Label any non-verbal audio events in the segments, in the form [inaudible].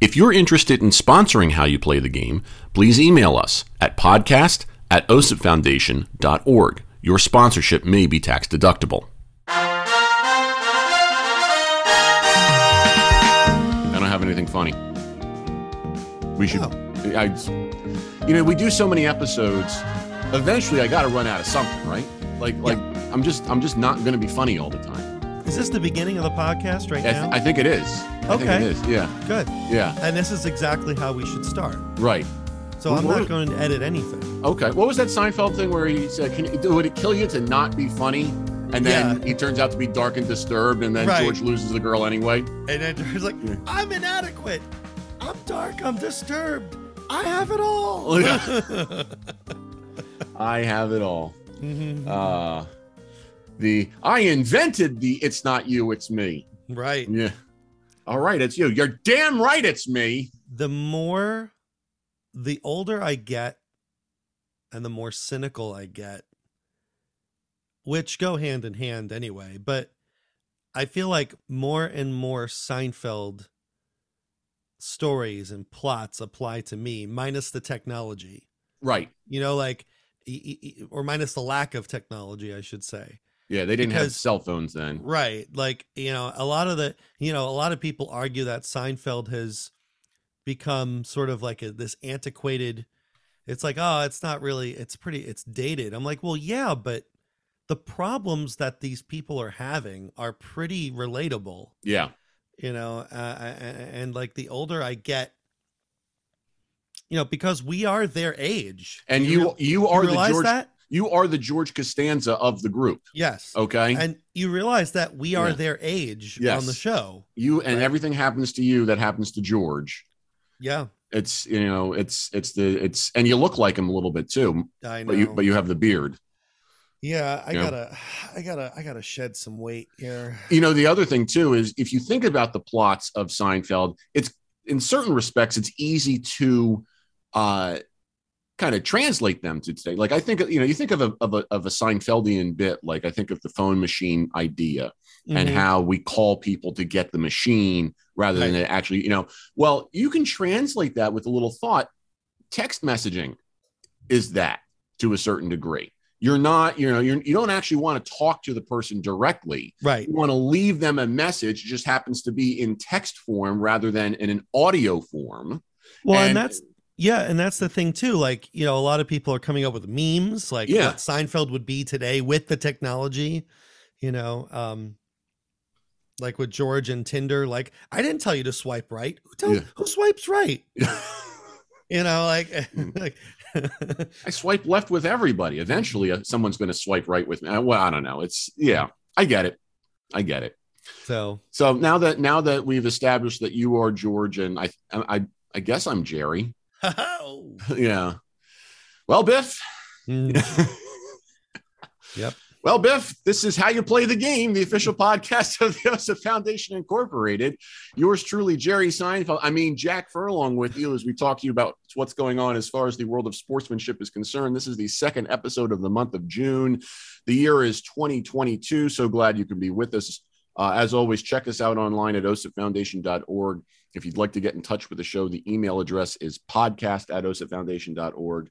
If you're interested in sponsoring how you play the game, please email us at podcast at osipfoundation.org. Your sponsorship may be tax deductible. I don't have anything funny. We should. Oh. I, you know, we do so many episodes. Eventually, I got to run out of something, right? Like, like I'm just, I'm just not going to be funny all the time. Is this the beginning of the podcast right I, now? I think it is. I think Okay. it is. Yeah, Good. yeah, And this is exactly how we should start. right. So Well, I'm not going to edit anything. Okay. What was that Seinfeld thing where he said, "Can would it kill you to not be funny?" And then Yeah. he turns out to be dark and disturbed, and then Right. George loses the girl anyway. And then he's like, Yeah. I'm inadequate. I'm dark. I'm disturbed. I have it all. [laughs] [laughs] I have it all. Mhm. Uh the I invented the "It's not you, it's me." right. Yeah. All right, it's you. You're damn right, it's me. The more, the older I get, and the more cynical I get, which go hand in hand anyway, but I feel like more and more Seinfeld stories and plots apply to me, minus the technology. Right. You know, like, or minus the lack of technology, I should say. Yeah, they didn't have cell phones then. Right. Like, you know, a lot of the, you know, a lot of people argue that Seinfeld has become sort of like a, this antiquated, it's like, oh, it's not really, it's pretty, it's dated. I'm like, well, yeah, but the problems that these people are having are pretty relatable, Yeah. you know, uh, and, and like the older I get, you know, because we are their age. And Do you real- you are the realize George that? You are the George Costanza of the group. Yes. Okay. And you realize that we are Yeah. their age Yes. on the show. you and Right. everything happens to you that happens to George. Yeah. It's you know, it's it's the it's and you look like him a little bit too, I know. but you but you have the beard. yeah, I Yeah. gotta, I gotta, I gotta shed some weight here. You know, the other thing too is if you think about the plots of Seinfeld, it's in certain respects it's easy to uh kind of translate them to today. Like I think you know, you think of a of a of a Seinfeldian bit, like I think of the phone machine idea. and Mhm. how we call people to get the machine rather than Right. it actually, you know, well, you can translate that with a little thought. Text messaging is that to a certain degree. You're not, you know, you're, you don't actually want to talk to the person directly. right, You want to leave them a message, it just happens to be in text form rather than in an audio form. well, and, And- that's yeah, and that's the thing too. Like you know, a lot of people are coming up with memes, like Yeah. what Seinfeld would be today with the technology. You know, um, like with George and Tinder. Like I didn't tell you to swipe right. Who tells? Yeah. Who swipes right? [laughs] You know, like, [laughs] like [laughs] I swipe left with everybody. Eventually, uh, someone's going to swipe right with me. Uh, Well, I don't know. It's, yeah, I get it. I get it. so. So now that now that we've established that you are George and I I I guess I'm Jerry. [laughs] yeah. Well, Biff. Mm, [laughs] Yep. Well, Biff, this is how you play the game, the official podcast of the OSIP Foundation Incorporated. Yours truly, Jerry Seinfeld. I mean, Jack Furlong with you as we talk to you about what's going on as far as the world of sportsmanship is concerned. This is the second episode of the month of June. The year is 2022. So glad you can be with us. Uh, as always, check us out online at osipfoundation.org. If you'd like to get in touch with the show, the email address is podcast at osipfoundation.org.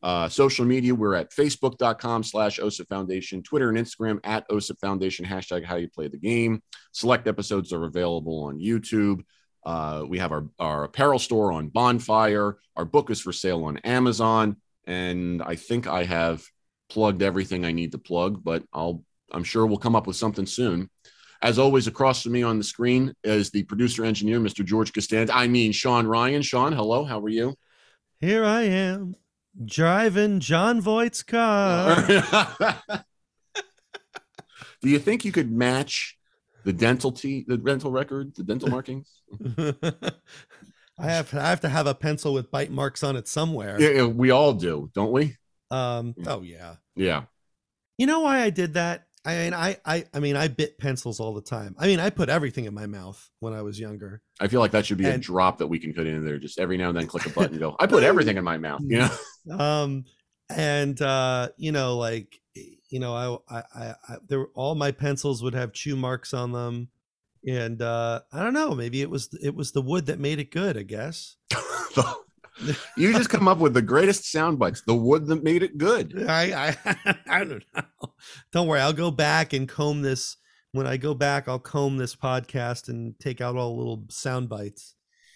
Uh, social media, we're at facebook.com slash OSIP Foundation, Twitter and Instagram at OSIP Foundation, hashtag how you play the game. Select episodes are available on YouTube. Uh, we have our, our apparel store on Bonfire. Our book is for sale on Amazon. And I think I have plugged everything I need to plug, but I'll I'm sure we'll come up with something soon. As always, across from me on the screen is the producer engineer, Mr. George Costanza. I mean, Sean Ryan. Sean, hello. How are you? Here I am driving Jon Voight's car. [laughs] Do you think you could match the dental t the dental record, the dental markings? [laughs] I have I have to have a pencil with bite marks on it somewhere. Yeah, yeah, we all do, don't we? Um. Oh yeah. Yeah. You know why I did that? I mean, I, I, I mean, I bit pencils all the time. I mean, I put everything in my mouth when I was younger. I feel like that should be a drop that we can put in there. Just every now and then, click a button, and go. I put everything in my mouth. You know. [laughs] Um, and uh, you know, like, you know, I, I, I, I there were all my pencils would have chew marks on them, and uh, I don't know, maybe it was it was the wood that made it good. I guess. [laughs] [laughs] you just come up with the greatest sound bites. The wood that made it good. I, I, [laughs] I don't know. Don't worry, I'll go back and comb this. When I go back, I'll comb this podcast and take out all little sound bites.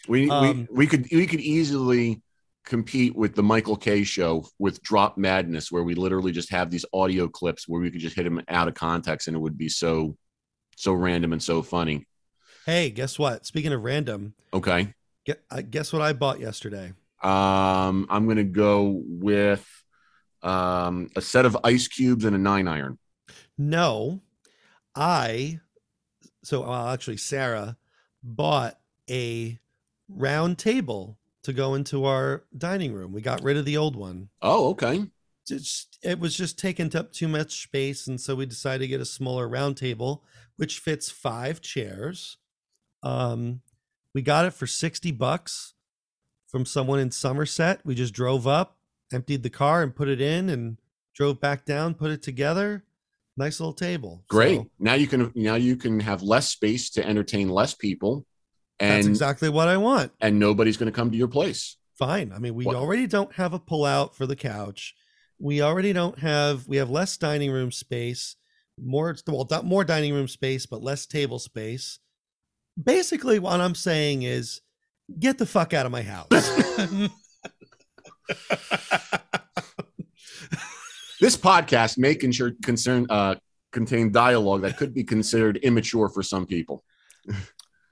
We Um, we we could we could easily compete with the Michael Kay show with Drop Madness, where we literally just have these audio clips where we could just hit them out of context, and it would be so so random and so funny. Hey, guess what? Speaking of random, Okay. get, uh, guess what I bought yesterday? Um, I'm gonna go with um, a set of ice cubes and a nine iron. No, I. So well, actually, Sarah bought a round table to go into our dining room. We got rid of the old one. Oh, okay. Just, it was just taking up too much space, and so we decided to get a smaller round table, which fits five chairs. Um, we got it for sixty bucks from someone in Somerset. We just drove up, emptied the car, and put it in, and drove back down, put it together. Nice little table. Great. So now you can now you can have less space to entertain less people, that's exactly what I want. and nobody's gonna come to your place. Fine. I mean, we What- already don't have a pull-out for the couch. We already don't have. We have less dining room space. More well, more dining room space, but less table space. Basically, what I'm saying is, get the fuck out of my house. This podcast may con- concern uh, contain dialogue that could be considered immature for some people.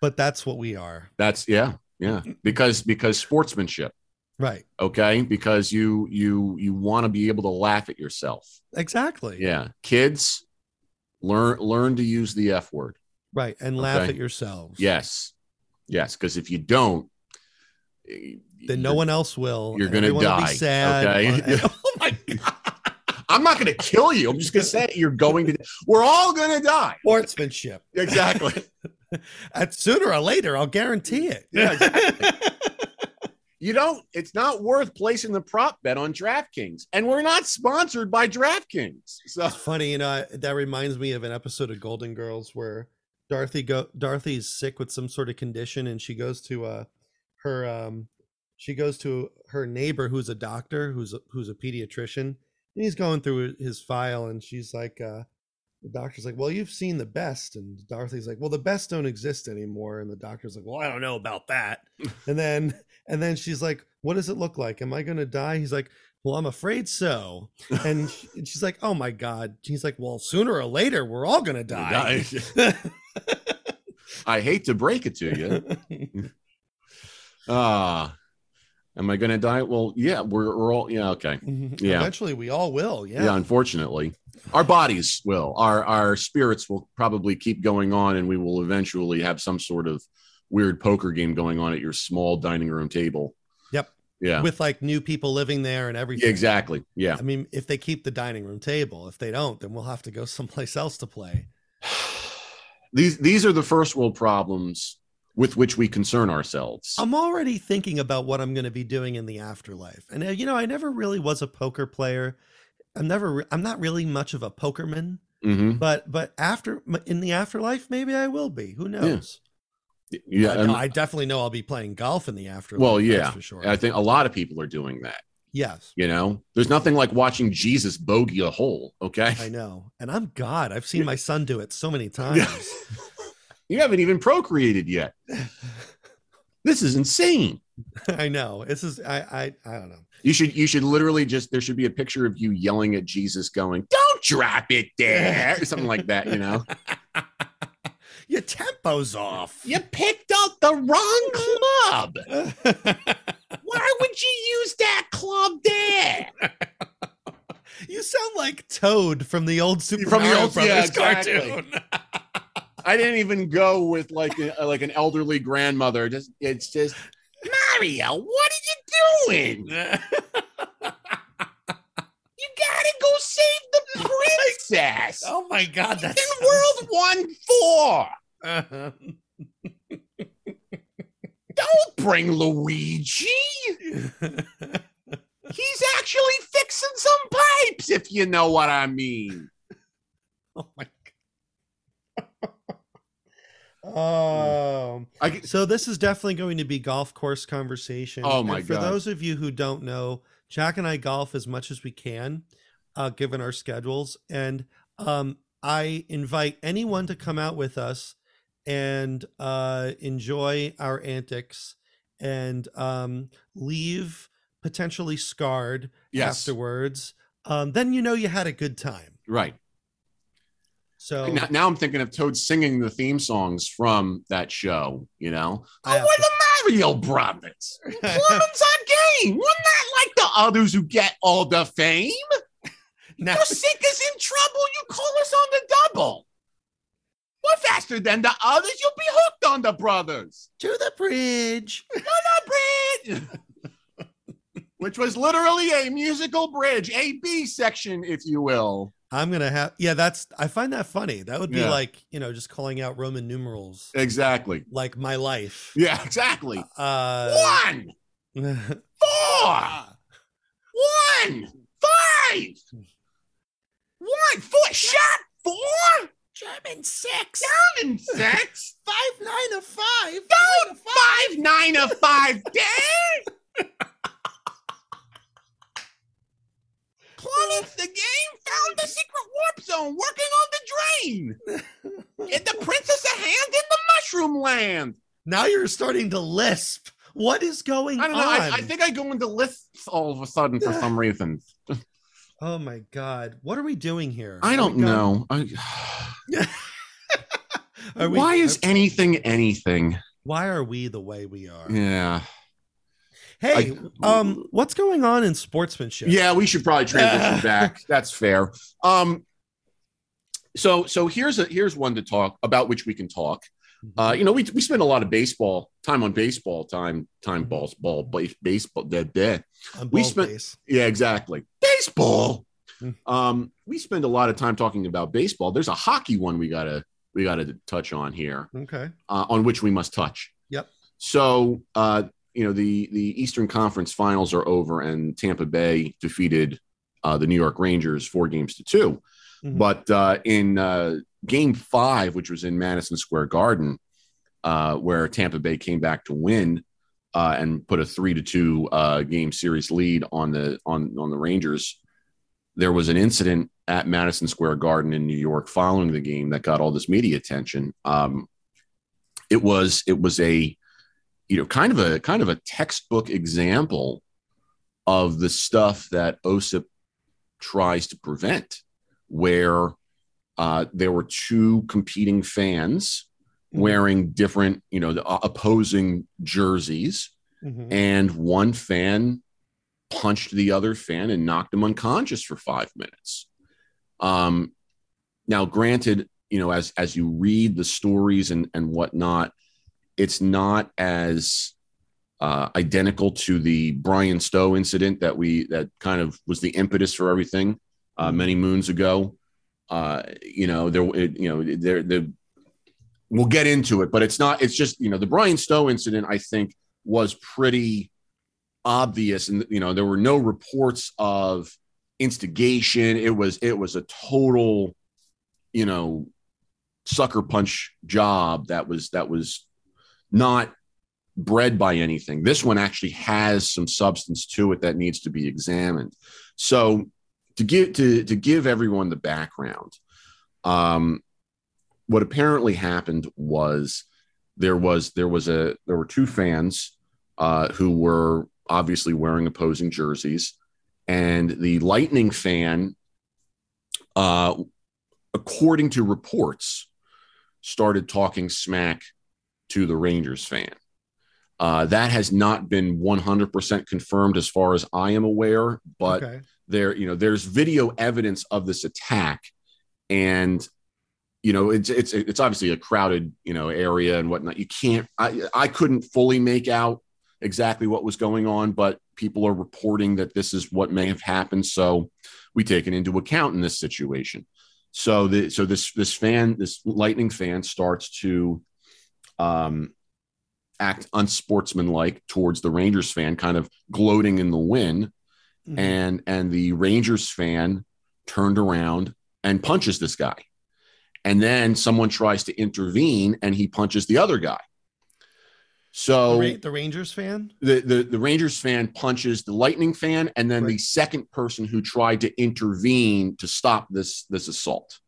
but that's what we are, That's yeah, yeah. Because because sportsmanship, right? okay? Because you you you want to be able to laugh at yourself. Exactly. Yeah, kids, learn learn to use the f word. Right. And laugh Okay. at yourselves. Yes, yes. Because if you don't, Then no one else will. you're gonna everyone be die, sad. okay? [laughs] [laughs] oh my god. I'm not going to kill you. I'm just going to say you're going to. We're all going to die. Sportsmanship. [laughs] Exactly. At sooner or later, I'll guarantee it. Yeah, you don't. It's not worth placing the prop bet on DraftKings, and we're not sponsored by DraftKings. So It's funny, you know, that reminds me of an episode of Golden Girls where Dorothy go Dorothy's sick with some sort of condition and she goes to uh her um she goes to her neighbor who's a doctor, who's a, who's a pediatrician. And he's going through his file and she's like uh the doctor's like, "Well, you've seen the best." And Dorothy's like, "Well, the best don't exist anymore." And the doctor's like, "Well, I don't know about that." and then and then she's like, "What does it look like? Am I going to die?" He's like, "Well, I'm afraid so." and, sh- and she's like, "Oh my god!" She's like, "Well, sooner or later, we're all gonna die." [laughs] [laughs] [laughs] I hate to break it to you. [laughs] Ah, am I going to die? Well, yeah, we're, we're all. Yeah, okay. Yeah. Eventually, we all will. Yeah. Yeah. unfortunately, our bodies will. Our our spirits will probably keep going on, and we will eventually have some sort of weird poker game going on at your small dining room table. Yep. Yeah. With like new people living there and everything. exactly. Yeah. I mean, if they keep the dining room table, if they don't, then we'll have to go someplace else to play. These these are the first world problems with which we concern ourselves. I'm already thinking about what I'm going to be doing in the afterlife. And uh, you know, I never really was a poker player. I'm never I'm not really much of a pokerman, Mhm. but but after in the afterlife maybe I will be. Who knows? Yeah. Know, I definitely know I'll be playing golf in the afterlife. well, yeah. for sure. I think a lot of people are doing that. Yes, You know, there's nothing like watching Jesus bogey a hole. Okay. I know. And I'm God. I've seen my son do it so many [laughs] times. You haven't even procreated yet. [laughs] This is insane. I know. This is I I I don't know. You should you should literally just there should be a picture of you yelling at Jesus going, Don't drop it there, or something like that, you know. [laughs] Your tempo's off. You picked out the wrong club. Why would you use that club there? you sound like Toad from the old Super From the Mario old- yeah, Brothers exactly. cartoon. [laughs] I didn't even go with like a, like an elderly grandmother. Just it's just Mario, what are you doing? [laughs] You gotta go save the [laughs] princess. oh my god, that's in World One Four. Uh-huh. Don't bring Luigi. He's actually fixing some pipes, if you know what I mean. oh my god. [laughs] Um I, So this is definitely going to be golf course conversation. Oh, my And for God. those of you who don't know, Jack and I golf as much as we can, uh, given our schedules, and um, I invite anyone to come out with us and uh, enjoy our antics and um, leave potentially scarred yes, afterwards. Um, then you know you had a good time. right. So Now, now I'm thinking of Toad singing the theme songs from that show. You know, I oh, we're to- the Mario Brothers. [laughs] Clemens our game. We're not like the others who get all the fame. now, Your sink is in trouble. You call us on the double. We're faster than the others. You'll be hooked on the brothers. to the bridge. On the bridge. [laughs] Which was literally a musical bridge, a B section, if you will. I'm gonna have yeah. That's I find that funny. That would be Yeah. like you know just calling out Roman numerals Exactly. like my life. Yeah, exactly. Uh, One, [laughs] four, one, five, one, four, shot four, German six. German six, [laughs] Five nine of five. don't five, nine, a five, [laughs] Dave. Clemens the game found the secret warp zone working on the drain. [laughs] Get the princess a hand in the mushroom land. Now you're starting to lisp. What is going I don't know. on? I, I think I go into lists all of a sudden for some [laughs] reason. oh my god, what are we doing here? I don't know. I, [laughs] we, why is anything anything? why are we the way we are? Yeah. Hey, I- um, what's going on in sportsmanship? Yeah, we should probably transition [laughs] back. That's fair. Um, so so here's a here's one to talk about which we can talk. Uh, you know, we we spend a lot of baseball time on baseball time time balls ball base, baseball dead dead. We spent- base. Yeah, exactly. Baseball. Hmm. Um, we spend a lot of time talking about baseball. There's a hockey one we gotta we gotta touch on here. Okay. uh, on which we must touch. Yep. So, uh, you know, the the Eastern Conference Finals are over, and Tampa Bay defeated uh, the New York Rangers four games to 2 Mhm. But uh, in uh, Game Five, which was in Madison Square Garden, uh, where Tampa Bay came back to win uh, and put a three to two uh, game series lead on the on on the Rangers, there was an incident at Madison Square Garden in New York following the game that got all this media attention. Um, it was it was a you know kind of a kind of a textbook example of the stuff that OSIP tries to prevent, where uh, there were two competing fans wearing different you know the uh, opposing jerseys Mhm. and one fan punched the other fan and knocked him unconscious for five minutes. Um, now, granted, you know, as as you read the stories and and whatnot, it's not as uh, identical to the Bryan Stow incident that we that kind of was the impetus for everything uh, many moons ago. Uh, you know, there, it, you know, there, the we'll get into it, but it's not. It's just you know, the Bryan Stow incident. I think was pretty obvious and you know there were no reports of instigation it was it was a total you know sucker punch job that was that was not bred by anything. This one actually has some substance to it that needs to be examined. So to give to to give everyone the background um what apparently happened was there was there was a there were two fans uh, who were obviously wearing opposing jerseys, and the Lightning fan, uh, according to reports, started talking smack to the Rangers fan. Uh, that has not been 100% confirmed as far as I am aware, but okay. there you know there's video evidence of this attack and you know it's it's it's obviously a crowded you know area and whatnot you can't i i couldn't fully make out exactly what was going on, but people are reporting that this is what may have happened. So we take it into account in this situation. So the so this this fan, this lightning fan starts to um act unsportsmanlike towards the Rangers fan, kind of gloating in the win. Mm-hmm. And and the Rangers fan turned around and punches this guy. And then someone tries to intervene and he punches the other guy. So the, Ra- the, Rangers fan, the, the the Rangers fan punches the Lightning fan, and then right. the second person who tried to intervene to stop this this assault.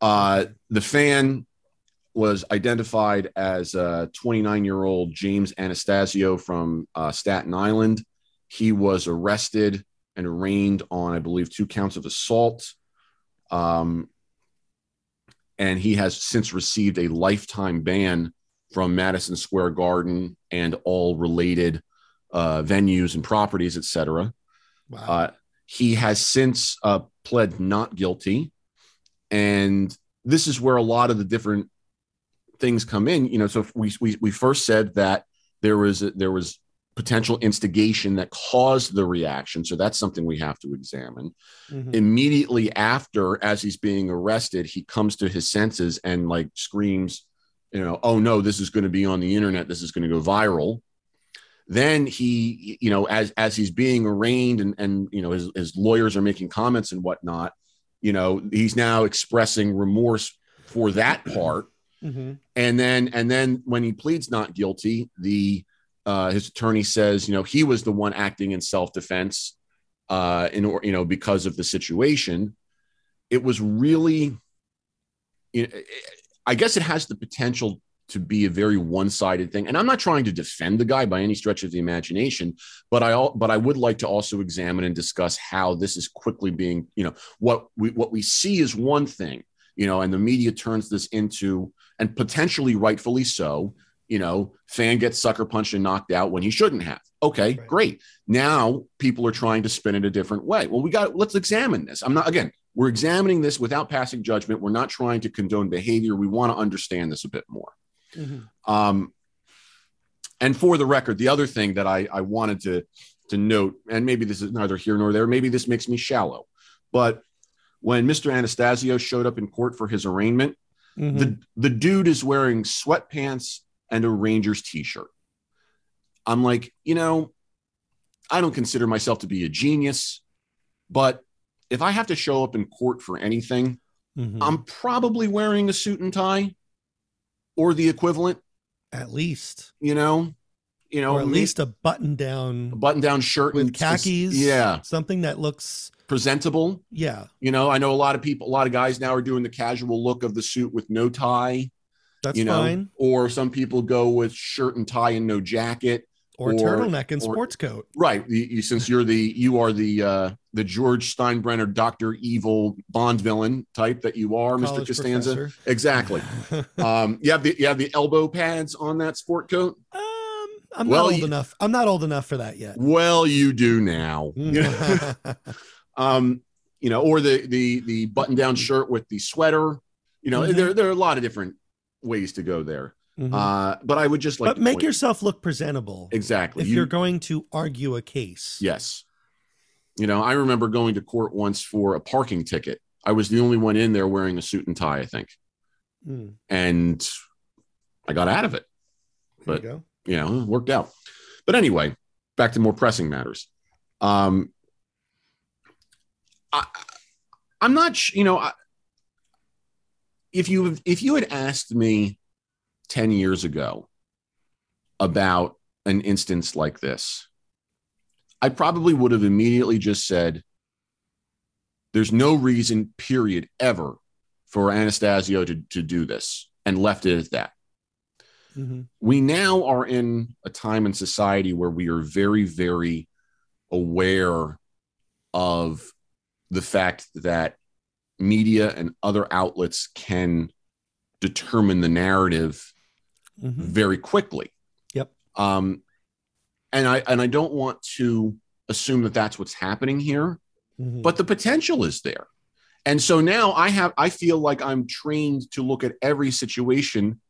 Uh, the fan was identified as a 29 year old James Anastasio from uh, Staten Island. He was arrested and arraigned on, I believe, two counts of assault. Um, and he has since received a lifetime ban from Madison Square Garden and all related uh, venues and properties, etc. Wow. Uh, he has since uh, pled not guilty, and this is where a lot of the different things come in. You know, so we we we first said that there was a, there was potential instigation that caused the reaction. So that's something we have to examine. Mm-hmm. Immediately after, as he's being arrested, he comes to his senses and like screams, you know, oh no, this is going to be on the internet. This is going to go viral. Then he, you know, as as he's being arraigned and and you know his, his lawyers are making comments and whatnot, you know, he's now expressing remorse for that part. Mm-hmm. And then and then when he pleads not guilty, the uh, his attorney says, you know, he was the one acting in self defense, uh, in or you know because of the situation. It was really, you know, I guess it has the potential to be a very one-sided thing. And I'm not trying to defend the guy by any stretch of the imagination, but I but I would like to also examine and discuss how this is quickly being, you know, what we what we see is one thing, you know, and the media turns this into and potentially rightfully so, you know, fan gets sucker punched and knocked out when he shouldn't have. Okay, right. great. Now people are trying to spin it a different way. Well, we got let's examine this. I'm not again, we're examining this without passing judgment. We're not trying to condone behavior. We want to understand this a bit more. Mm-hmm. Um, and for the record, the other thing that I, I wanted to to note, and maybe this is neither here nor there, maybe this makes me shallow, but when Mr. Anastasio showed up in court for his arraignment, mm-hmm. the the dude is wearing sweatpants and a Rangers t shirt. I'm like, you know, I don't consider myself to be a genius, but if I have to show up in court for anything, mm-hmm. I'm probably wearing a suit and tie or the equivalent. At least. You know, you know, or at least a button down, button down shirt with khakis. Yeah. Something that looks presentable. Yeah. You know, I know a lot of people, a lot of guys now are doing the casual look of the suit with no tie. That's you know, fine. Or some people go with shirt and tie and no jacket. Or, or turtleneck and or, sports coat. Right. You, since you're the you are the uh the George Steinbrenner Doctor Evil Bond villain type that you are, College Mr. Costanza. Professor. Exactly. [laughs] um, you have the you have the elbow pads on that sport coat. Um, I'm well, not old you, enough. I'm not old enough for that yet. Well, you do now. [laughs] um, you know, or the the the button down shirt with the sweater. You know, mm-hmm. there there are a lot of different ways to go there. Mm-hmm. Uh, but I would just like but make yourself look presentable. Exactly. If you, are going to argue a case. Yes. You know, I remember going to court once for a parking ticket. I was the only one in there wearing a suit and tie, I think. Mm. And I got out of it. But you, know, worked out. But anyway, back to more pressing matters. Um I I'm not, you know, I, if you if you had asked me 10 years ago about an instance like this, I probably would have immediately just said, there's no reason, period, ever for Anastasio to, to do this and left it at that. Mm-hmm. We now are in a time in society where we are very, very aware of the fact that media and other outlets can determine the narrative mm-hmm. very quickly. Yep. Um, and I and I don't want to assume that that's what's happening here, mm-hmm. but the potential is there. And so now I have I feel like I'm trained to look at every situation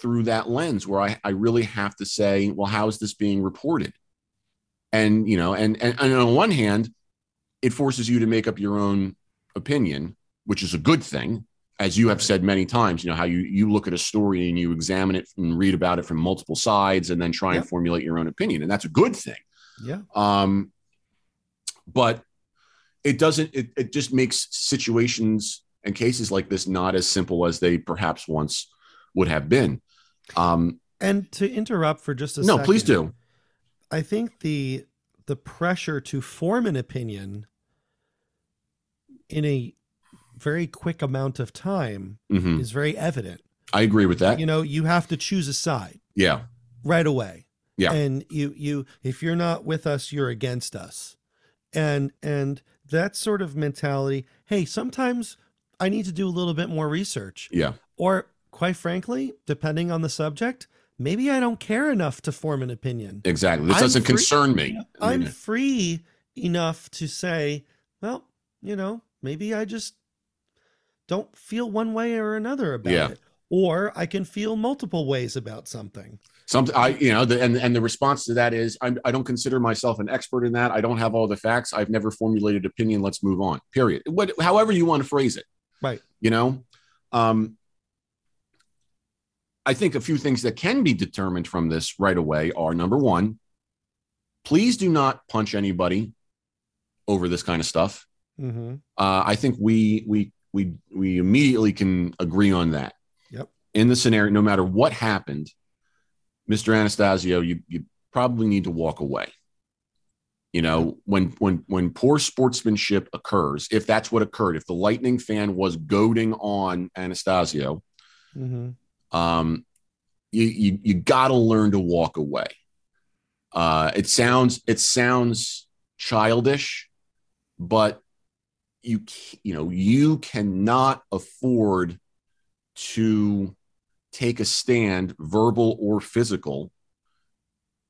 through that lens where I, I really have to say, well, how is this being reported? And you know, and, and and on one hand, it forces you to make up your own opinion, which is a good thing. As you have said many times, you know how you you look at a story and you examine it and read about it from multiple sides, and then try and formulate your own opinion, and that's a good thing. Yeah. Um, but it doesn't. It, it just makes situations and cases like this not as simple as they perhaps once would have been. Um, and to interrupt for just a no, second, please do. I think the the pressure to form an opinion in a very quick amount of time Mhm. is very evident. I agree with that. You know, you have to choose a side yeah, right away. Yeah. And you you if you're not with us, you're against us. And and that sort of mentality, hey, sometimes I need to do a little bit more research. yeah, Or quite frankly, depending on the subject, maybe I don't care enough to form an opinion. exactly. This I'm doesn't free- concern me. I'm free enough to say, well, you know, maybe I just don't feel one way or another about Yeah. it. Or I can feel multiple ways about something. some I you know the, and and the response to that is I'm, I don't consider myself an expert in that. I don't have all the facts. I've never formulated opinion. Let's move on. Period. What, however you want to phrase it. Right. You know, um, I think a few things that can be determined from this right away are number one, please do not punch anybody over this kind of stuff. Mm-hmm. Uh, I think we we we we immediately can agree on that. Yep. In the scenario, no matter what happened, Mr. Anastasio, you you probably need to walk away. You know, when when when poor sportsmanship occurs, if that's what occurred, if the Lightning fan was goading on Anastasio, Mm-hmm. Um, you you, you got to learn to walk away. Uh, it sounds it sounds childish, but you you know you cannot afford to take a stand, verbal or physical,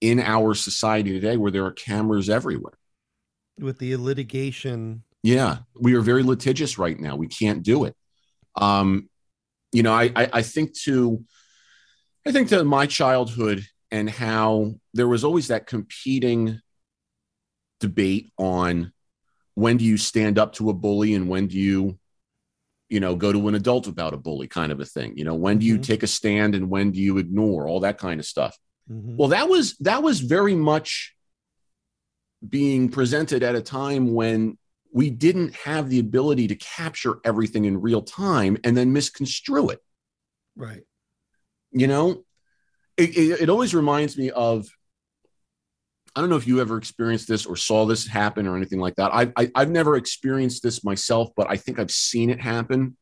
in our society today, where there are cameras everywhere. With the litigation. Yeah, we are very litigious right now. We can't do it. Um, you know, I, I I think to I think to my childhood and how there was always that competing debate on when do you stand up to a bully and when do you you know go to an adult about a bully kind of a thing you know when do you Mhm. take a stand and when do you ignore all that kind of stuff Mhm. well, that was that was very much being presented at a time when we didn't have the ability to capture everything in real time and then misconstrue it. Right. You know, it, it, it always reminds me of. I don't know if you ever experienced this or saw this happen or anything like that. I, I I've never experienced this myself, but I think I've seen it happen.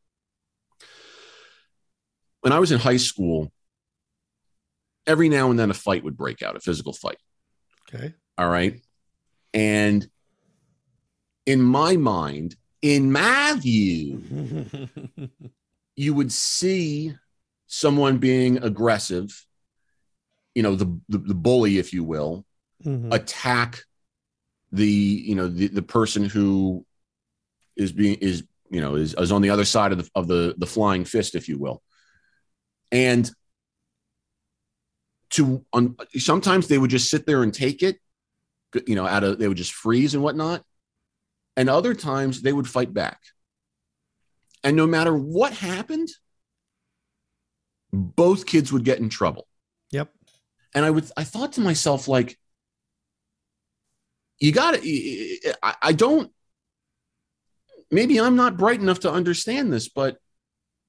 When I was in high school, every now and then a fight would break out, a physical fight. Okay. All right. And in my mind, in my view, [laughs] you would see someone being aggressive, you know, the, the, the bully, if you will, Mhm. attack the, you know, the, the person who is being, is, you know, is, is on the other side of the, of the, the flying fist, if you will. And to, on, sometimes they would just sit there and take it, you know, out of, they would just freeze and whatnot. And other times they would fight back. And no matter what happened, both kids would get in trouble. Yep. And I would, I thought to myself, like, you got to, I, I don't, maybe I'm not bright enough to understand this, but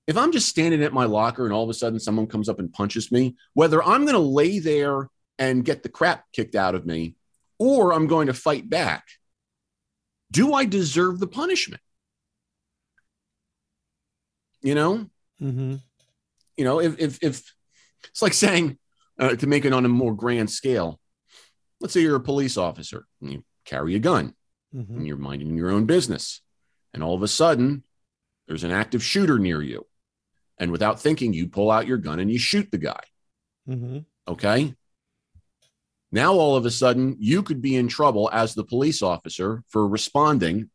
if I'm just standing at my locker and all of a sudden someone comes up and punches me, whether I'm going to lay there and get the crap kicked out of me or I'm going to fight back, do I deserve the punishment? You know, Mm-hmm. you know, if if, if it's like saying uh, to make it on a more grand scale, let's say you're a police officer and you carry a gun Mm-hmm. and you're minding your own business, and all of a sudden there's an active shooter near you, and without thinking, you pull out your gun and you shoot the guy. Mm-hmm. Okay. Now, all of a sudden, you could be in trouble as the police officer for responding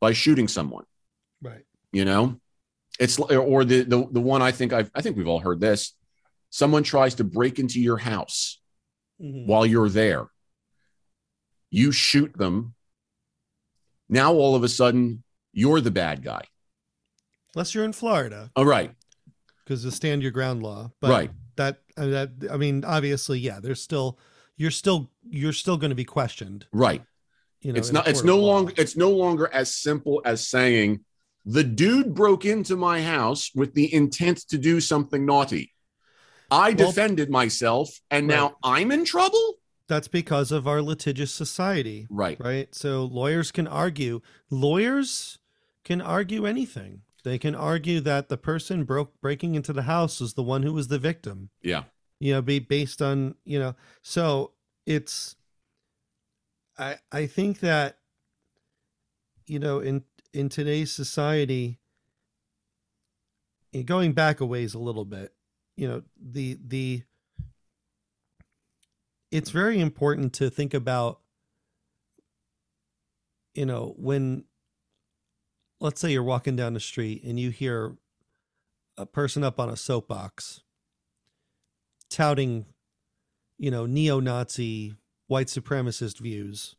by shooting someone. Right. You know, it's or the the, the one I think I've, I think we've all heard this. someone tries to break into your house Mhm. while you're there. You shoot them. Now all of a sudden you're the bad guy. Unless you're in Florida, All right. because the stand your ground law. But right. that, uh, that I mean, obviously, yeah, there's still you're still you're still going to be questioned. Right. You know, it's not it's no longer it's no longer as simple as saying the dude broke into my house with the intent to do something naughty. I Well- defended myself and now I'm in trouble? That's because of our litigious society, Right. right? So lawyers can argue. Lawyers can argue anything. They can argue that the person broke breaking into the house was the one who was the victim. Yeah. You know be based on you know so it's i i think that you know in in today's society going back a ways a little bit you know the the it's very important to think about you know when let's say you're walking down the street and you hear a person up on a soapbox touting, you know, neo-Nazi, white supremacist views,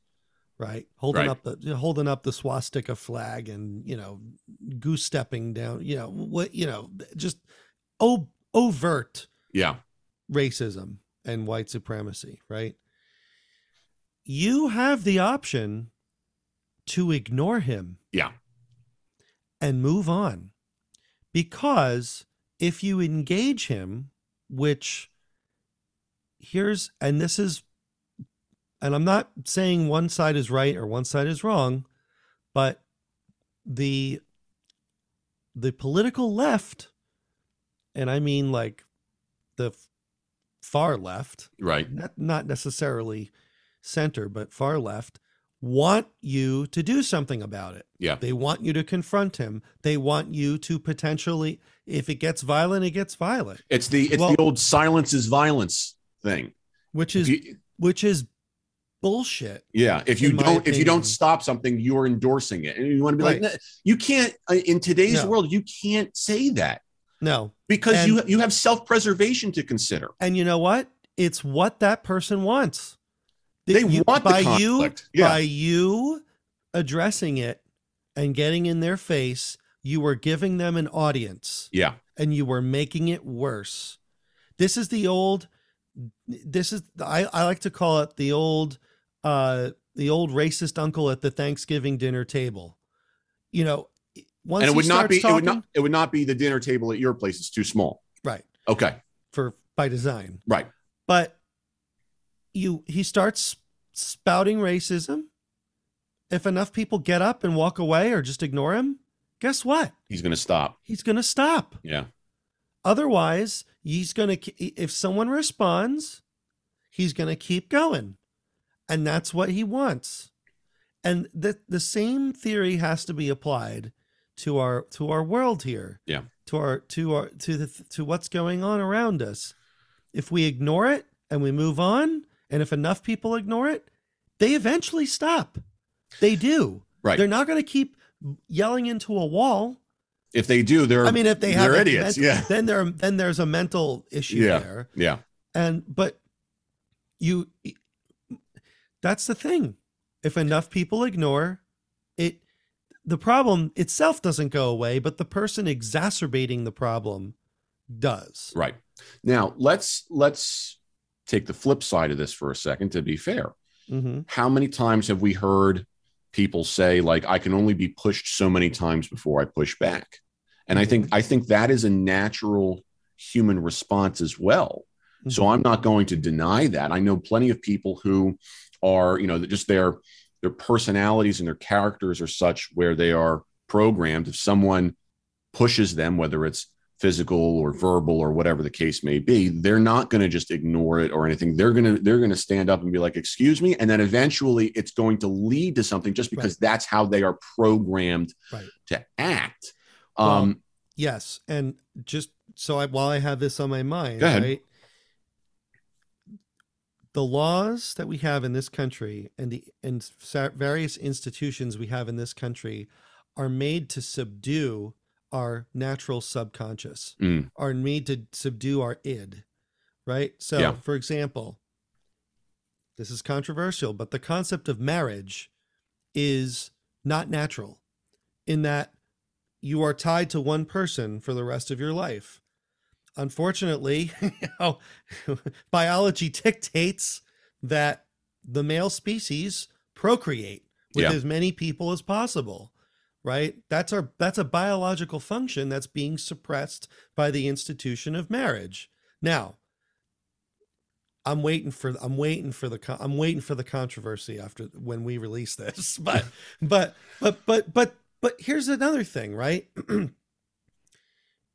right? Holding Right. up the you know, holding up the swastika flag and you know, goose stepping down, you know, what you know, just o- overt Yeah. racism and white supremacy, right? You have the option to ignore him Yeah. and move on. Because if you engage him, which here's, and this is, and I'm not saying one side is right or one side is wrong, but the the political left, and I mean like the far left, Right. not not necessarily center, but far left, want you to do something about it. Yeah. They want you to confront him. They want you to potentially, if it gets violent, it gets violent, It's the it's Well- the old silence is violence thing. which is you- which is bullshit. yeah, if you don't if you don't stop something, you're endorsing it, and you want to be Right. like, "No, you can't uh, in today's No. world, you can't say that No. because And- you you have self preservation to consider. And you know what? It's what that person wants. They You- want by conflict. you Yeah. by you addressing it and getting in their face, you were giving them an audience. Yeah, and you were making it worse. This is the old this is I, I like to call it the old uh the old racist uncle at the Thanksgiving dinner table. You know, once and it would not be it would not it would not be the dinner table at your place. It's too small. right Okay, for by design. right. But you he starts spouting racism. If enough people get up and walk away or just ignore him, guess what? He's going to stop. He's going to stop. Yeah, Otherwise, he's going to, if someone responds, he's going to keep going. And that's what he wants. And the, the same theory has to be applied to our to our world here. Yeah. To our to our to the to what's going on around us. If we ignore it and we move on, and if enough people ignore it, they eventually stop. They do. right. They're not going to keep yelling into a wall. If they do, they're I mean, if they have they're idiots. mental- yeah, then there then there's a mental issue Yeah. there, yeah, and but you that's the thing. If enough people ignore it, the problem itself doesn't go away, but the person exacerbating the problem does. right. Now let's let's take the flip side of this for a second. To be fair, hmm how many times have we heard people say like i can only be pushed so many times before i push back. And i think mm-hmm. i think that is a natural human response as well. Mm-hmm. So i'm not going to deny that. I know plenty of people who are you know just their their personalities and their characters are such where they are programmed. If someone pushes them whether it's physical or verbal or whatever the case may be they're not going to just ignore it or anything they're going to they're going to stand up and be like excuse me and then eventually it's going to lead to something just because that's how they are programmed Right. to act Well, um Yes, and just so I, while I have this on my mind, right? The laws that we have in this country and the and various institutions we have in this country are made to subdue our natural subconscious, mm, are made to subdue our id, right? So, Yeah. for example, this is controversial, but the concept of marriage is not natural in that you are tied to one person for the rest of your life. Unfortunately, [laughs] you know, [laughs] biology dictates that the male species procreate with Yeah. as many people as possible right? That's our that's a biological function that's being suppressed by the institution of marriage. Now i'm waiting for i'm waiting for the i'm waiting for the controversy after when we release this [laughs] but but but but but but here's another thing right? [clears throat]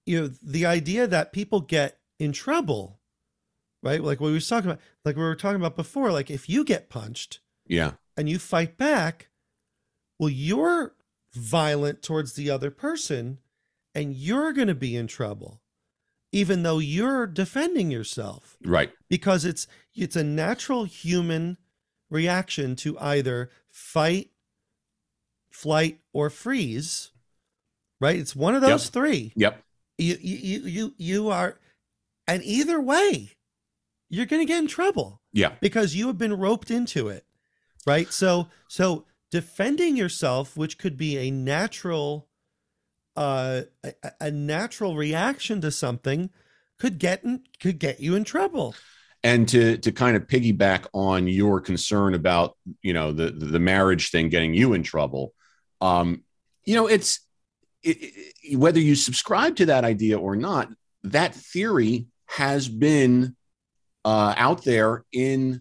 You know the idea that people get in trouble right? Like what we was talking about like we were talking about before like if you get punched Yeah. and you fight back, well, you're violent towards the other person and you're going to be in trouble, even though you're defending yourself Right. because it's it's a natural human reaction to either fight, flight, or freeze. Right? It's one of Yep. those three. Yep. You you you you, you are and either way, you're going to get in trouble Yeah. because you have been roped into it right so so defending yourself which could be a natural uh a, a natural reaction to something could get in, could get you in trouble. And to to kind of piggyback on your concern about you know the the marriage thing getting you in trouble um you know it's it, it- whether you subscribe to that idea or not that theory has been uh, out there in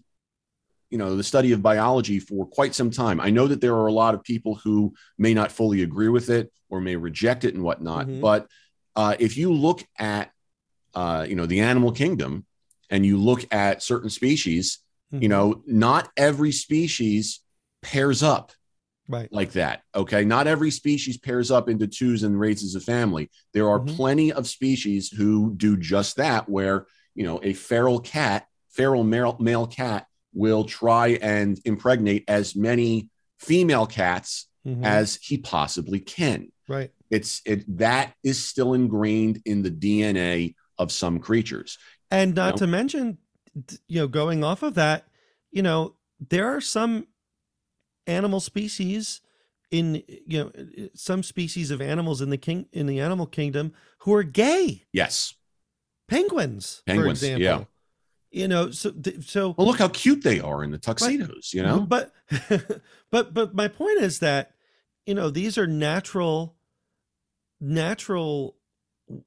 you know the study of biology for quite some time. I know that there are a lot of people who may not fully agree with it or may reject it and whatnot Mhm. but uh, if you look at uh, you know the animal kingdom and you look at certain species you know not every species pairs up right. like that okay? Not every species pairs up into twos and raises a family. There are Mhm. plenty of species who do just that where you know a feral cat feral male, male cat will try and impregnate as many female cats Mhm. as he possibly can right it's it that is still ingrained in the dna of some creatures and not know? to mention you know going off of that you know there are some animal species in you know some species of animals in the king in the animal kingdom who are gay yes penguins, Penguins, for example. yeah. You know, so so well look how cute they are in the tuxedos you know but [laughs] but but my point is that you know these are natural natural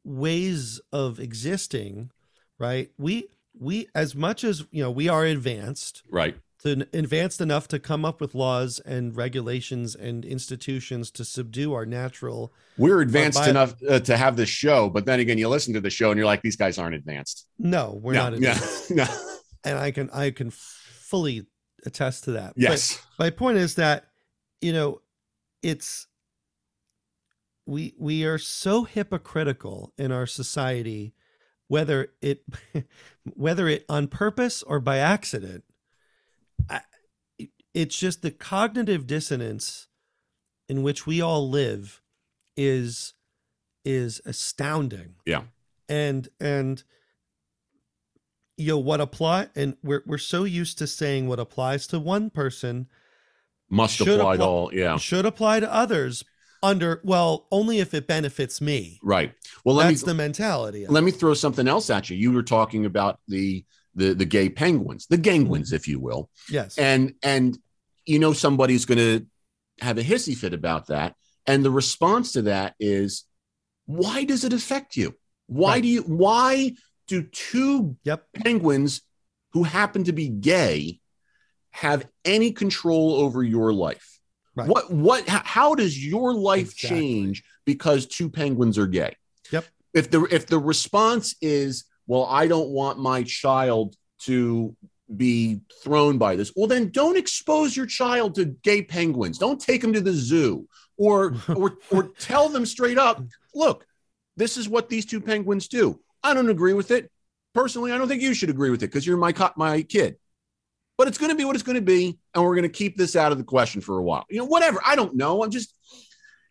ways of existing, right? We we as much as you know we are advanced right to advanced enough to come up with laws and regulations and institutions to subdue our natural we're advanced bi- enough uh, to have this show but then again you listen to the show and you're like these guys aren't advanced no we're no, not advanced. yeah, [laughs] no. and i can i can fully attest to that But- yes my point is that you know it's we we are so hypocritical in our society whether it [laughs] whether it on purpose or by accident it's just the cognitive dissonance in which we all live is is astounding. Yeah. and and you know what apply and we're we're so used to saying what applies to one person must should apply to all yeah. should apply to others under well only if it benefits me. Right. Well let that's me the mentality let me throw something else at you. You were talking about the the the gay penguins the gangwins if you will. Yes. And and you know somebody's going to have a hissy fit about that and the response to that is why does it affect you why Right. do you why do two yep penguins who happen to be gay have any control over your life Right. what what how does your life Exactly. change because two penguins are gay Yep. if the if the response is well i don't want my child to be thrown by this. Well then don't expose your child to gay penguins. Don't take them to the zoo or [laughs] or or tell them straight up look this is what these two penguins do. I don't agree with it. Personally i don't think you should agree with it because you're my co- my kid. But it's going to be what it's going to be and we're going to keep this out of the question for a while. You know whatever. I don't know. I'm just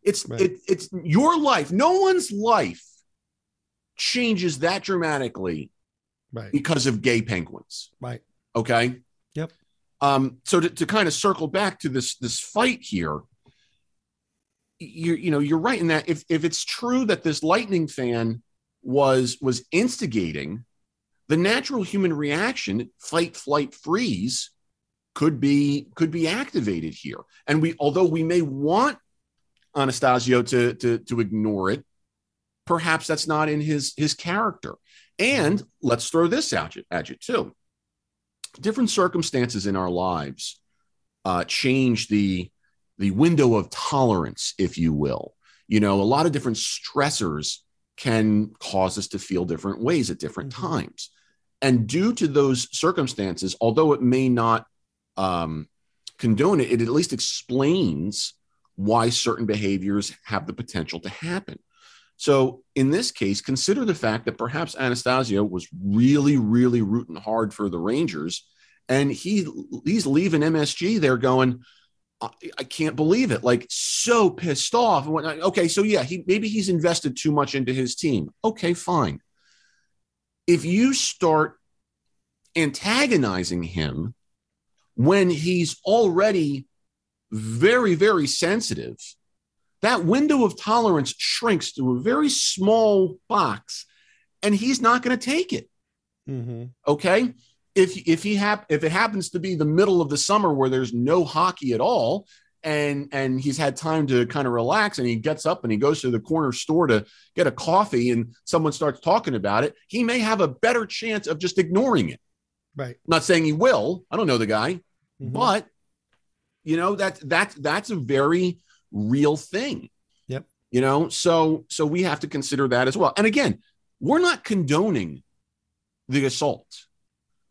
it's Right. it, it's your life. No one's life changes that dramatically right. because of gay penguins. right Okay. Yep. Um, so to, to kind of circle back to this this fight here, you you know you're right in that if if it's true that this lightning fan was was instigating the natural human reaction fight flight freeze could be could be activated here and we although we may want anastasio to to to ignore it perhaps that's not in his his character and let's throw this at you, at you too different circumstances in our lives uh, change the the window of tolerance, if you will. You know, a lot of different stressors can cause us to feel different ways at different Mhm. times. And due to those circumstances, although it may not um, condone it, it at least explains why certain behaviors have the potential to happen. So, in this case, consider the fact that perhaps Anastasio was really, really rooting hard for the Rangers, and he he's leaving MSG there going, I, I can't believe it. Like so pissed off and whatnot. Okay, so yeah, he maybe he's invested too much into his team. Okay, fine. If you start antagonizing him when he's already very, very sensitive, that window of tolerance shrinks to a very small box, and he's not going to take it. Mm-hmm. okay? If if he hap- if it happens to be the middle of the summer where there's no hockey at all and and he's had time to kind of relax and he gets up and he goes to the corner store to get a coffee and someone starts talking about it he may have a better chance of just ignoring it. Right. I'm not saying he will. I don't know the guy. Mhm. but you know that that's that's a very real thing Yep. you know so so we have to consider that as well and again we're not condoning the assault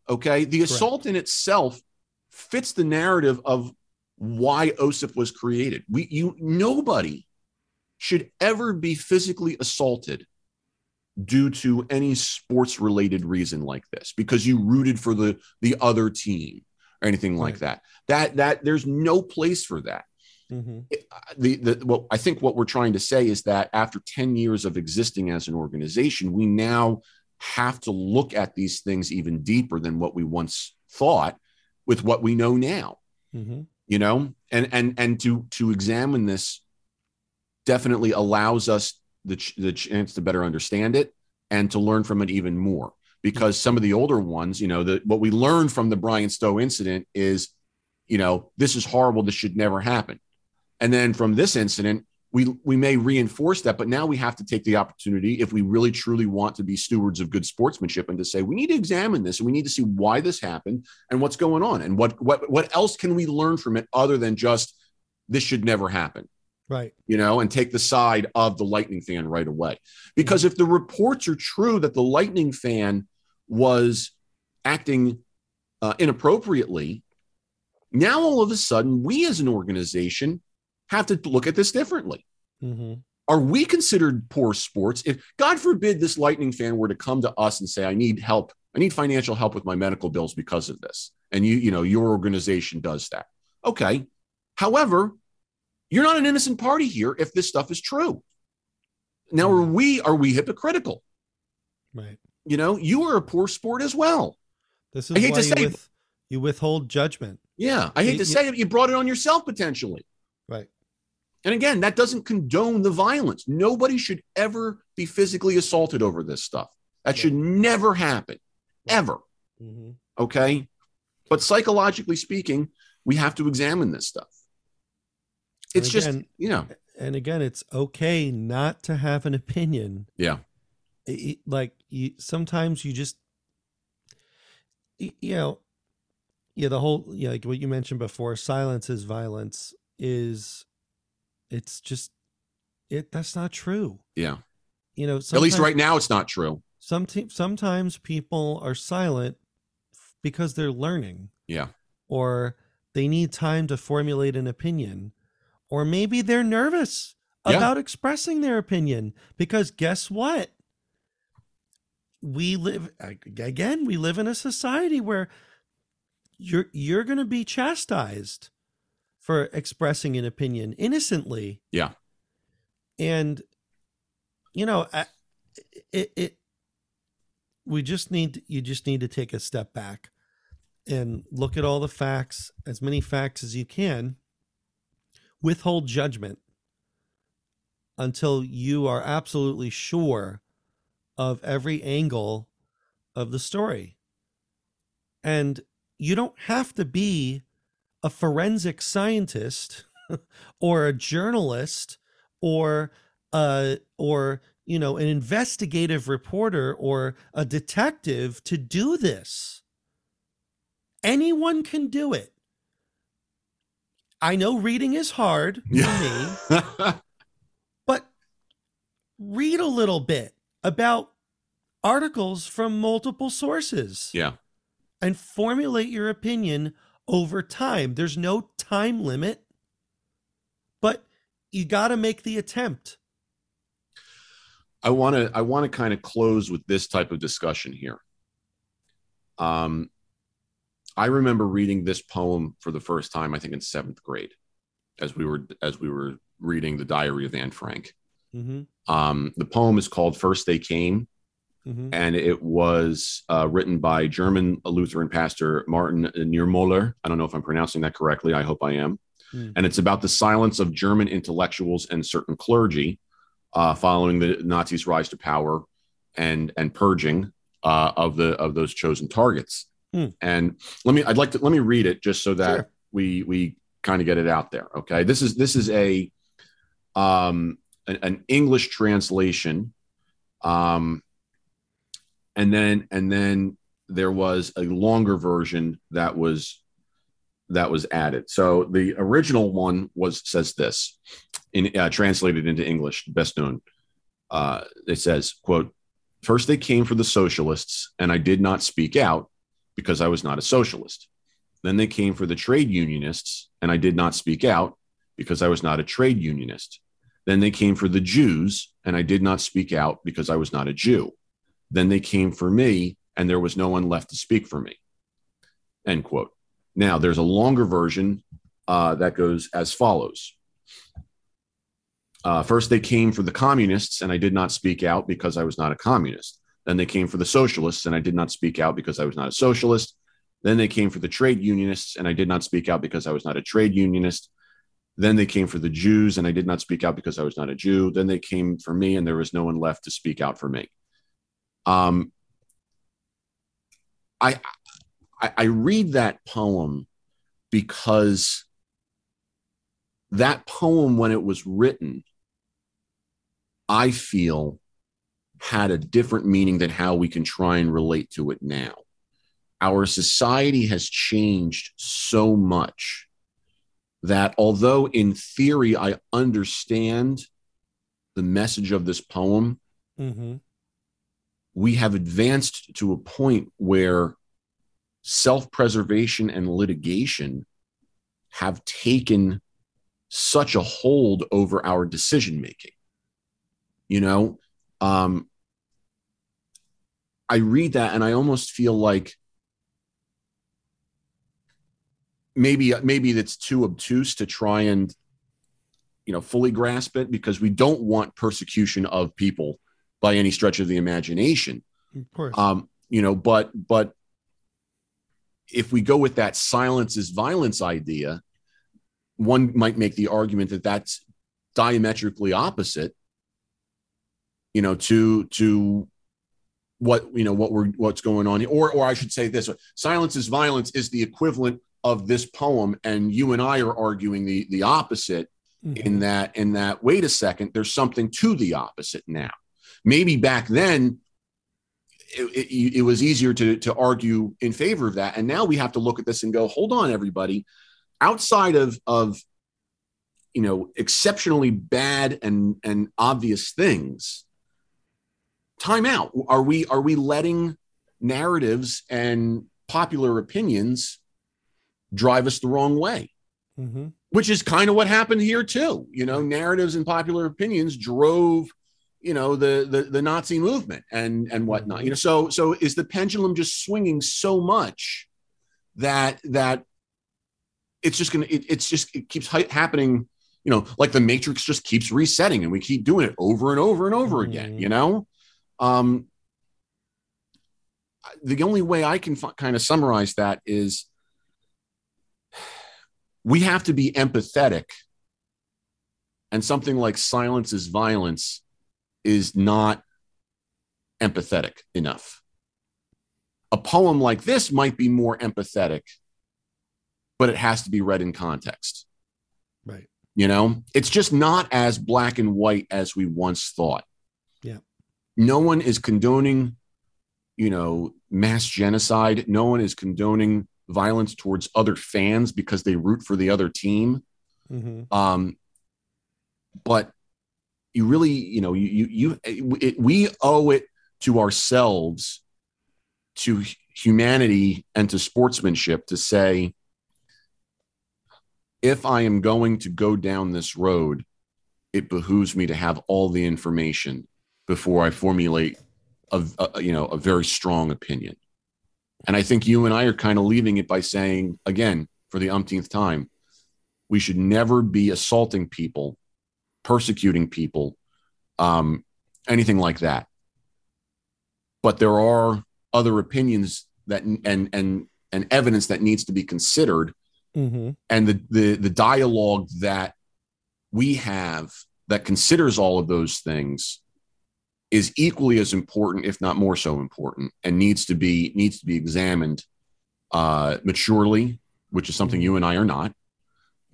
okay the Correct. assault in itself fits the narrative of why osip was created we you nobody should ever be physically assaulted due to any sports related reason like this because you rooted for the the other team or anything like Right. that that that there's no place for that Mm-hmm. the the what I think what we're trying to say is that after 10 years of existing as an organization, we now have to look at these things even deeper than what we once thought with what we know now, Mm-hmm. you know? And and and to to examine this definitely allows us the ch- the chance to better understand it and to learn from it even more because some of the older ones, you know, the what we learned from the Bryan Stow incident is, you know, this is horrible, this should never happen. And then from this incident, we we may reinforce that, but now we have to take the opportunity if we really truly want to be stewards of good sportsmanship and to say we need to examine this and we need to see why this happened and what's going on and what what what else can we learn from it other than just this should never happen. Right. You know, and take the side of the Lightning fan right away. Because if the reports are true that the Lightning fan was acting uh, inappropriately, now all of a sudden we as an organization have to look at this differently. mm-hmm. Are we considered poor sports? If God forbid this Lightning fan were to come to us and say, I need help, I need financial help with my medical bills because of this. And you, you know, your organization does that. Okay. However, you're not an innocent party here if this stuff is true. Now, are we are we hypocritical? right You know, you are a poor sport as well. this is I hate to you, say- with, you withhold judgment Yeah, I hate You- to say it, you brought it on yourself potentially. right And again, that doesn't condone the violence. Nobody should ever be physically assaulted over this stuff. That should never happen, ever. mm-hmm. Okay. But psychologically speaking, we have to examine this stuff. It's just, you know, and again it's okay not to have an opinion yeah, it- like you sometimes you just you know yeah the whole yeah like what you mentioned before silence is violence is it's just it that's not true yeah. you know At least right now, it's not true. some te- sometimes people are silent f- because they're learning Yeah. or they need time to formulate an opinion or maybe they're nervous Yeah. about expressing their opinion because guess what we live again we live in a society where you're you're going to be chastised for expressing an opinion innocently Yeah. and you know I- it it we just need you just need to take a step back and look at all the facts, as many facts as you can, withhold judgment until you are absolutely sure of every angle of the story. And you don't have to be a forensic scientist [laughs] or a journalist or uh or you know an investigative reporter or a detective to do this. Anyone can do it. I know reading is hard for me. [laughs] But read a little bit about articles from multiple sources. Yeah. And formulate your opinion over time there's no time limit but you got to make the attempt I want to I want to kind of close with this type of discussion here. Um, I remember reading this poem for the first time, I think in seventh grade, as we were as we were reading the Diary of Anne Frank. mm-hmm. Um, the poem is called "First They Came," Mm-hmm. and it was uh, written by German Lutheran pastor Martin Niemöller. I don't know if I'm pronouncing that correctly. I hope I am. Hmm. And it's about the silence of German intellectuals and certain clergy uh, following the Nazis' rise to power and and purging uh, of the of those chosen targets. Hmm. And let me I'd like to let me read it just so that Sure. we we kind of get it out there. Okay, this is this is a um an, an English translation. Um, and then and then there was a longer version that was that was added. So the original one was says this in uh, translated into English, best known. Uh, it says, "quote First they came for the socialists, and I did not speak out because I was not a socialist. Then they came for the trade unionists, and I did not speak out because I was not a trade unionist. Then they came for the Jews, and I did not speak out because I was not a Jew. Then they came for me, and there was no one left to speak for me. End quote. Now, there's a longer version uh, that goes as follows. Uh, first, they came for the communists, and I did not speak out because I was not a communist. Then they came for the socialists, and I did not speak out because I was not a socialist. Then they came for the trade unionists, and I did not speak out because I was not a trade unionist. Then they came for the Jews, and I did not speak out because I was not a Jew. Then they came for me, and there was no one left to speak out for me. Um, I, I, I read that poem because that poem, when it was written, I feel had a different meaning than how we can try and relate to it now. Our society has changed so much that although in theory I understand the message of this poem, Mm-hmm. We have advanced to a point where self preservation and litigation have taken such a hold over our decision making. You know, um, I read that and I almost feel like maybe maybe that's too obtuse to try and you know fully grasp it because we don't want persecution of people by any stretch of the imagination Of course. um you know but but if we go with that silence is violence idea one might make the argument that that's diametrically opposite you know to to what you know what we're what's going on or or i should say this silence is violence is the equivalent of this poem and you and i are arguing the the opposite in Mhm. that in that wait a second there's something to the opposite now maybe back then it, it, it was easier to to argue in favor of that and now we have to look at this and go hold on everybody outside of of you know exceptionally bad and and obvious things time out are we are we letting narratives and popular opinions drive us the wrong way Mhm. which is kind of what happened here too. You know, narratives and popular opinions drove, you know, the the, the Nazi movement and and whatnot. You know, so so is the pendulum just swinging so much that that it's just gonna it, it's just it keeps happening. You know, like the Matrix just keeps resetting, and we keep doing it over and over and over again. Mhm. You know, um, the only way I can f- kind of summarize that is we have to be empathetic. And something like silence is violence is not empathetic enough. A poem like this might be more empathetic, but it has to be read in context. Right. You know, it's just not as black and white as we once thought. Yeah. No one is condoning, you know, mass genocide. No one is condoning violence towards other fans because they root for the other team. Mm-hmm. Um, but you really, you know, you you, you it, we owe it to ourselves, to humanity, and to sportsmanship to say, if I am going to go down this road, it behooves me to have all the information before I formulate a, a you know a very strong opinion. And I think you and I are kind of leaving it by saying again for the umpteenth time, we should never be assaulting people, persecuting people, um, anything like that. But there are other opinions that and and and evidence that needs to be considered Mm-hmm. and the, the the dialogue that we have that considers all of those things is equally as important if not more so important and needs to be needs to be examined uh maturely which is something you and I are not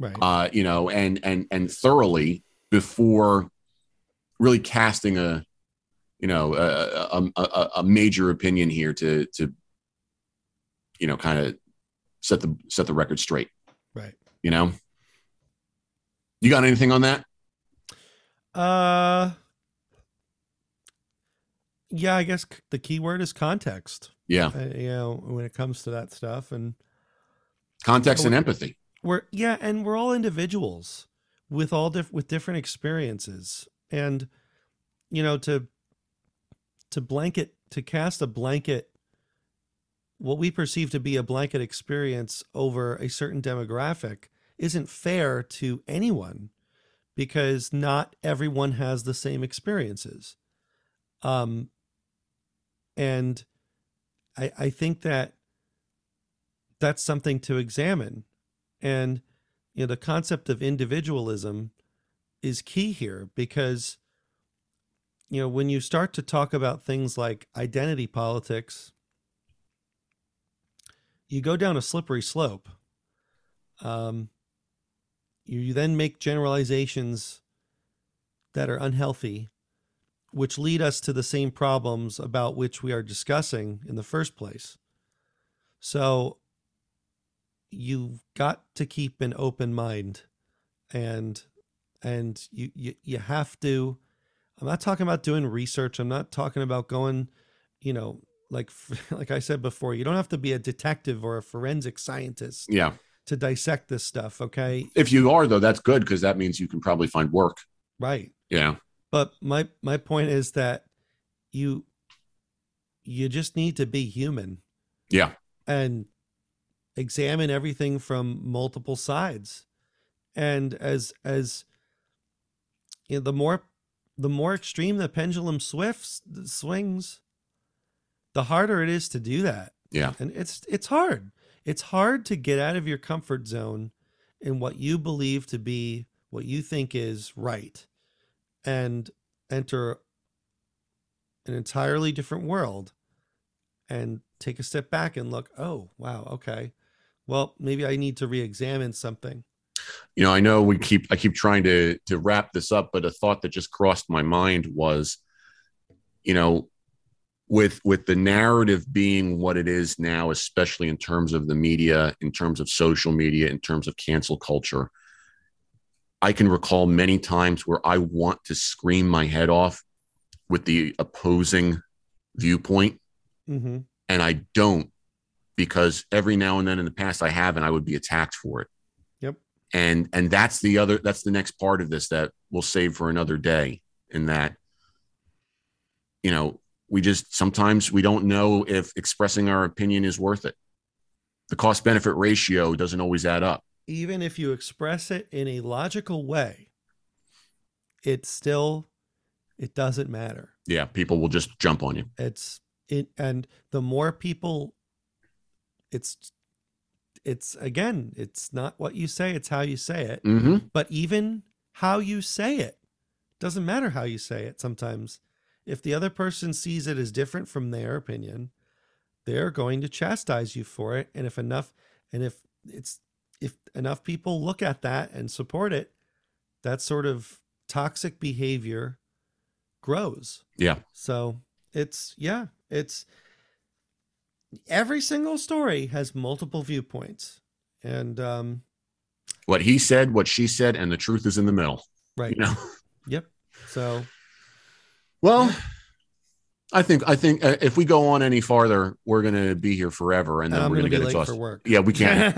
Right. uh you know and and and thoroughly before really casting a you know a a, a, a major opinion here to to you know kind of set the set the record straight right. you know you got anything on that Uh. Yeah, I guess the key word is context. yeah Uh, you know, when it comes to that stuff, and context and empathy we're yeah, and we're all individuals with all diff- with different experiences, and you know to to blanket to cast a blanket what we perceive to be a blanket experience over a certain demographic isn't fair to anyone because not everyone has the same experiences. Um and i i think that that's something to examine. And you know the concept of individualism is key here because you know when you start to talk about things like identity politics you go down a slippery slope. Um you, then make generalizations that are unhealthy which lead us to the same problems about which we are discussing in the first place. So you've got to keep an open mind and and you, you you have to i'm not talking about doing research. I'm not talking about going you know like [laughs] like i said before you don't have to be a detective or a forensic scientist yeah. to dissect this stuff okay? If you are though that's good because that means you can probably find work. Right. Yeah. But my my point is that you you just need to be human. Yeah. And examine everything from multiple sides. And as as you know, the more the more extreme the pendulum swifts swings the harder it is to do that. Yeah. And it's it's hard. It's hard to get out of your comfort zone in what you believe to be what you think is right and enter an entirely different world and take a step back and look oh wow okay well maybe i need to re-examine something you know i know we keep i keep trying to to wrap this up but a thought that just crossed my mind was you know with with the narrative being what it is now especially in terms of the media in terms of social media in terms of cancel culture i can recall many times where i want to scream my head off with the opposing viewpoint mm-hmm. and i don't because every now and then in the past i have and i would be attacked for it. Yep. and and that's the other that's the next part of this that we'll save for another day in that you know we just sometimes we don't know if expressing our opinion is worth it. The cost benefit ratio doesn't always add up. Even if you express it in a logical way it still it doesn't matter. Yeah people will just jump on you. It's it and the more people it's it's again it's not what you say it's how you say it. Hmm but even how you say it doesn't matter how you say it sometimes. If the other person sees it as different from their opinion they're going to chastise you for it. And if enough and if it's if enough people look at that and support it that sort of toxic behavior grows. Yeah. so it's yeah it's every single story has multiple viewpoints and um What he said, what she said, and the truth is in the middle. right You know. yep so Well, I think I think uh, if we go on any farther, we're going to be here forever, and then I'm we're gonna going to get exhausted. work Yeah, we can't.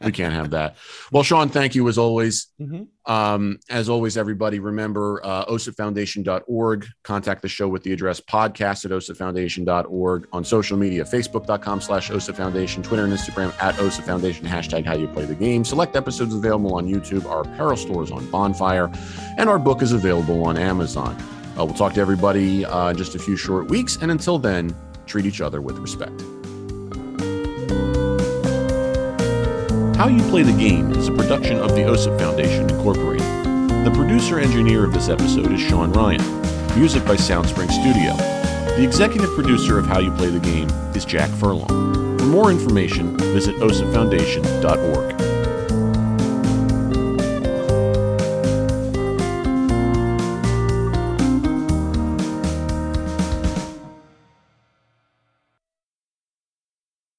[laughs] we can't have that. Well, Sean, thank you as always. Mhm. Um, as always, everybody, remember uh, osipfoundation.org. Contact the show with the address podcast at osipfoundation.org On social media, facebook.com slash osipfoundation, Twitter and Instagram at osafoundation, hashtag how you play the game. Select episodes available on YouTube. Our apparel stores on Bonfire, and our book is available on Amazon. Uh, we'll talk to everybody uh, in just a few short weeks. And until then, treat each other with respect. How You Play the Game is a production of the OSIP Foundation, Incorporated. The producer engineer of this episode is Sean Ryan. Music by Soundspring Studio. The executive producer of How You Play the Game is Jack Furlong. For more information, visit osipfoundation.org.